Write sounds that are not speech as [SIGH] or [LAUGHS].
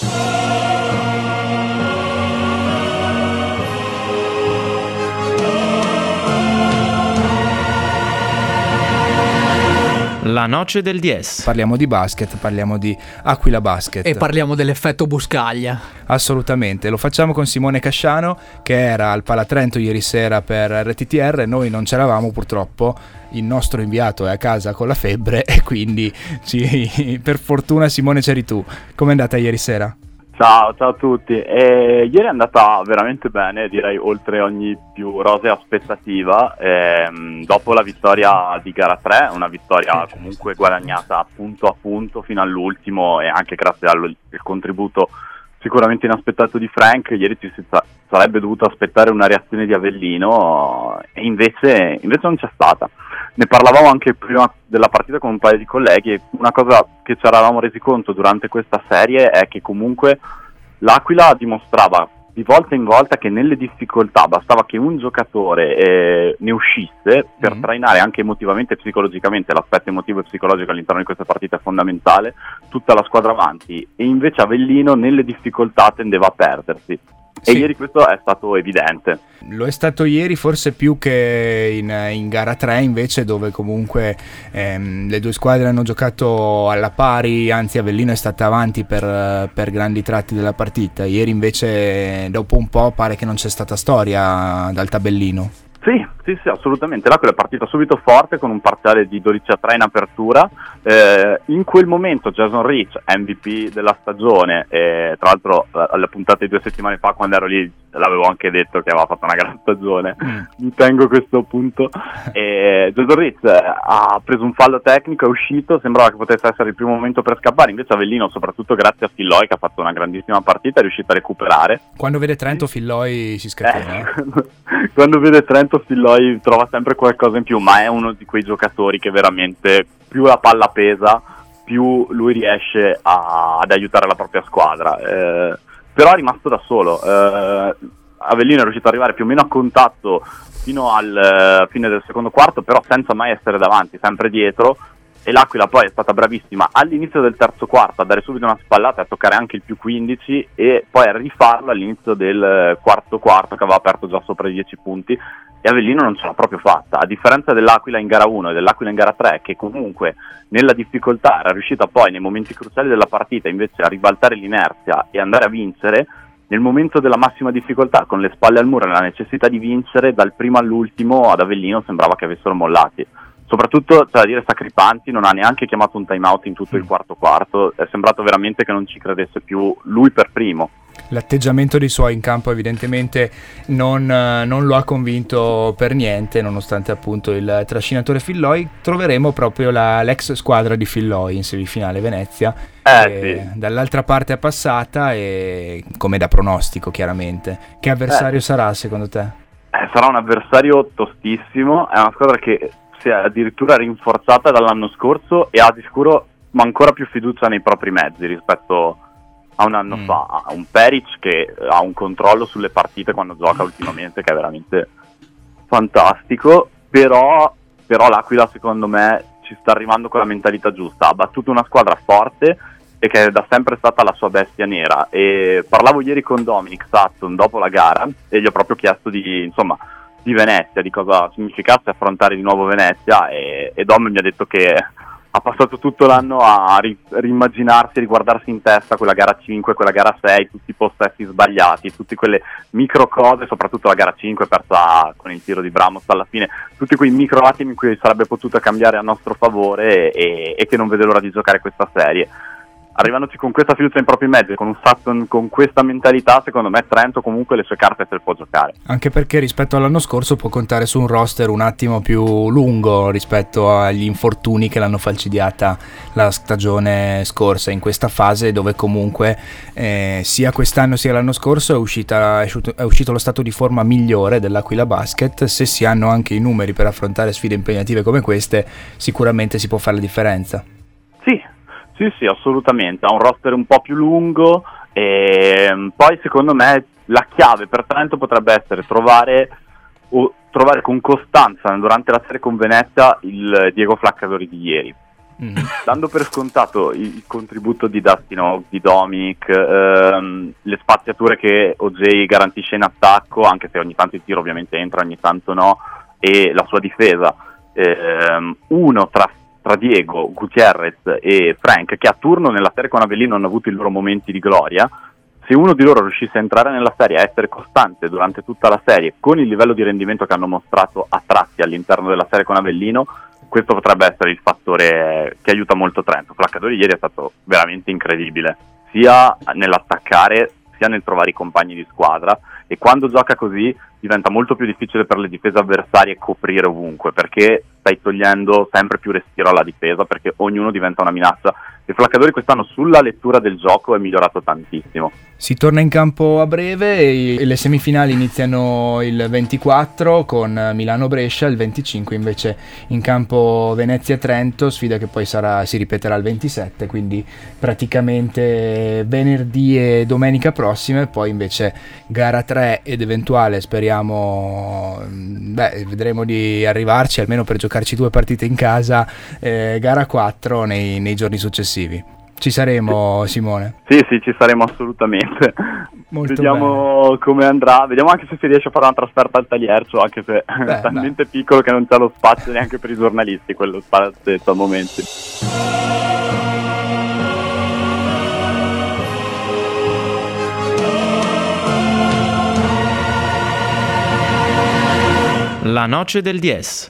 Show. La noce del DS. Parliamo di basket, parliamo di Aquila Basket. E parliamo dell'effetto Buscaglia. Assolutamente, lo facciamo con Simone Casciano che era al Palatrento ieri sera per RTTR, noi non c'eravamo purtroppo, il nostro inviato è a casa con la febbre [LAUGHS] e quindi ci, per fortuna Simone c'eri tu. Com'è andata ieri sera? Ciao, ciao a tutti. Eh, ieri è andata veramente bene, direi oltre ogni più rosea aspettativa. Eh, dopo la vittoria di gara 3, una vittoria comunque guadagnata punto a punto fino all'ultimo e anche grazie al contributo sicuramente inaspettato di Frank, ieri ci si sa- sarebbe dovuto aspettare una reazione di Avellino e invece, invece non c'è stata ne parlavamo anche prima della partita con un paio di colleghi e una cosa che ci eravamo resi conto durante questa serie è che comunque l'Aquila dimostrava di volta in volta che nelle difficoltà bastava che un giocatore eh, ne uscisse per mm. trainare anche emotivamente e psicologicamente, l'aspetto emotivo e psicologico all'interno di questa partita è fondamentale, tutta la squadra avanti e invece Avellino nelle difficoltà tendeva a perdersi. Sì. E ieri questo è stato evidente. Lo è stato ieri forse più che in, in gara 3 invece dove comunque ehm, le due squadre hanno giocato alla pari, anzi Avellino è stata avanti per, per, grandi tratti della partita. Ieri invece dopo un po' pare che non c'è stata storia dal tabellino. Sì, sì, sì, assolutamente. L'Aquila è partita subito forte con un parziale di 12 a 3 in apertura. Eh, in quel momento Jason Rich, MVP della stagione, eh, tra l'altro alle puntate di due settimane fa quando ero lì l'avevo anche detto che aveva fatto una gran [LAUGHS] stagione, mm. mi tengo questo punto. [LAUGHS] E Jason Rich eh, ha preso un fallo tecnico, è uscito, sembrava che potesse essere il primo momento per scappare, invece Avellino, soprattutto grazie a Filloy che ha fatto una grandissima partita, è riuscito a recuperare. Quando vede Trento Filloy si scatena. Eh, [LAUGHS] quando vede Trento Filloy trova sempre qualcosa in più, ma è uno di quei giocatori che veramente più la palla pesa, più lui riesce a, ad aiutare la propria squadra. Eh, però è rimasto da solo. Eh, Avellino è riuscito ad arrivare più o meno a contatto fino al uh, fine del secondo quarto, però senza mai essere davanti, sempre dietro. E l'Aquila poi è stata bravissima all'inizio del terzo quarto a dare subito una spallata e a toccare anche il più 15 e poi a rifarlo all'inizio del quarto quarto che aveva aperto già sopra i 10 punti e Avellino non ce l'ha proprio fatta, a differenza dell'Aquila in gara 1 e dell'Aquila in gara 3 che comunque nella difficoltà era riuscita poi nei momenti cruciali della partita invece a ribaltare l'inerzia e andare a vincere, nel momento della massima difficoltà con le spalle al muro e la necessità di vincere dal primo all'ultimo ad Avellino sembrava che avessero mollati. Soprattutto, c'è da dire, Sacripanti non ha neanche chiamato un time out in tutto il mm. quarto quarto, è sembrato veramente che non ci credesse più lui per primo l'atteggiamento dei suoi in campo evidentemente non, non, lo ha convinto per niente, nonostante appunto il trascinatore Filloy. Troveremo proprio la, l'ex squadra di Filloy in semifinale Venezia. Eh, sì. Dall'altra parte è passata e come da pronostico chiaramente. Che avversario eh. sarà secondo te? Eh, sarà un avversario tostissimo, è una squadra che si è addirittura rinforzata dall'anno scorso e ha di sicuro ancora più fiducia nei propri mezzi rispetto a a un anno mm. fa, ha un Peric che ha un controllo sulle partite quando gioca ultimamente che è veramente fantastico, però, però l'Aquila secondo me ci sta arrivando con la mentalità giusta, ha battuto una squadra forte e che è da sempre stata la sua bestia nera. E parlavo ieri con Dominic Sutton dopo la gara e gli ho proprio chiesto di, insomma, di Venezia, di cosa significasse affrontare di nuovo Venezia e, e Dom mi ha detto che ha passato tutto l'anno a ri- rimmaginarsi, riguardarsi in testa quella gara 5, quella gara 6, tutti i possessi sbagliati, tutte quelle micro cose, soprattutto la gara 5 persa con il tiro di Bramos alla fine, tutti quei micro attimi in cui sarebbe potuto cambiare a nostro favore e, e che non vede l'ora di giocare questa serie arrivandoci con questa fiducia in propri mezzi, con un Sutton con questa mentalità, secondo me Trento comunque le sue carte se le può giocare. Anche perché rispetto all'anno scorso può contare su un roster un attimo più lungo rispetto agli infortuni che l'hanno falcidiata la stagione scorsa, in questa fase dove comunque eh, sia quest'anno sia l'anno scorso è, uscita, è, uscito, è uscito lo stato di forma migliore dell'Aquila Basket, se si hanno anche i numeri per affrontare sfide impegnative come queste sicuramente si può fare la differenza. Sì, sì, sì, assolutamente, ha un roster un po' più lungo e ehm, poi secondo me la chiave per Trento potrebbe essere trovare, o, trovare con costanza durante la serie con Venezia il Diego Flaccadori di ieri. mm. dando per scontato il, contributo di Dustin di Domic, ehm, le spaziature che OJ garantisce in attacco, anche se ogni tanto il tiro ovviamente entra, ogni tanto no, e la sua difesa, ehm, uno tra tra Diego, Gutierrez e Frank, che a turno nella serie con Avellino hanno avuto i loro momenti di gloria, se uno di loro riuscisse a entrare nella serie, a essere costante durante tutta la serie, con il livello di rendimento che hanno mostrato a tratti all'interno della serie con Avellino, questo potrebbe essere il fattore che aiuta molto Trento. Flaccadori ieri è stato veramente incredibile, sia nell'attaccare sia nel trovare i compagni di squadra e quando gioca così diventa molto più difficile per le difese avversarie coprire ovunque perché stai togliendo sempre più respiro alla difesa perché ognuno diventa una minaccia il Flaccadori quest'anno sulla lettura del gioco è migliorato tantissimo. Si torna in campo a breve e le semifinali iniziano il 24 con Milano-Brescia, il 25 invece in campo Venezia-Trento, sfida che poi sarà, si ripeterà il 27, quindi praticamente venerdì e domenica prossima e poi invece gara 3 ed eventuale, speriamo, beh, vedremo di arrivarci almeno per giocarci due partite in casa, eh, gara 4 nei, nei giorni successivi successivi. Ci saremo, Simone? Sì, sì, ci saremo assolutamente. Molto vediamo bene. come andrà, vediamo anche se si riesce a fare una trasferta al Tagliercio, anche se beh, è talmente beh. piccolo che non c'è lo spazio neanche per i giornalisti, quello spazio al momento. La noce del DS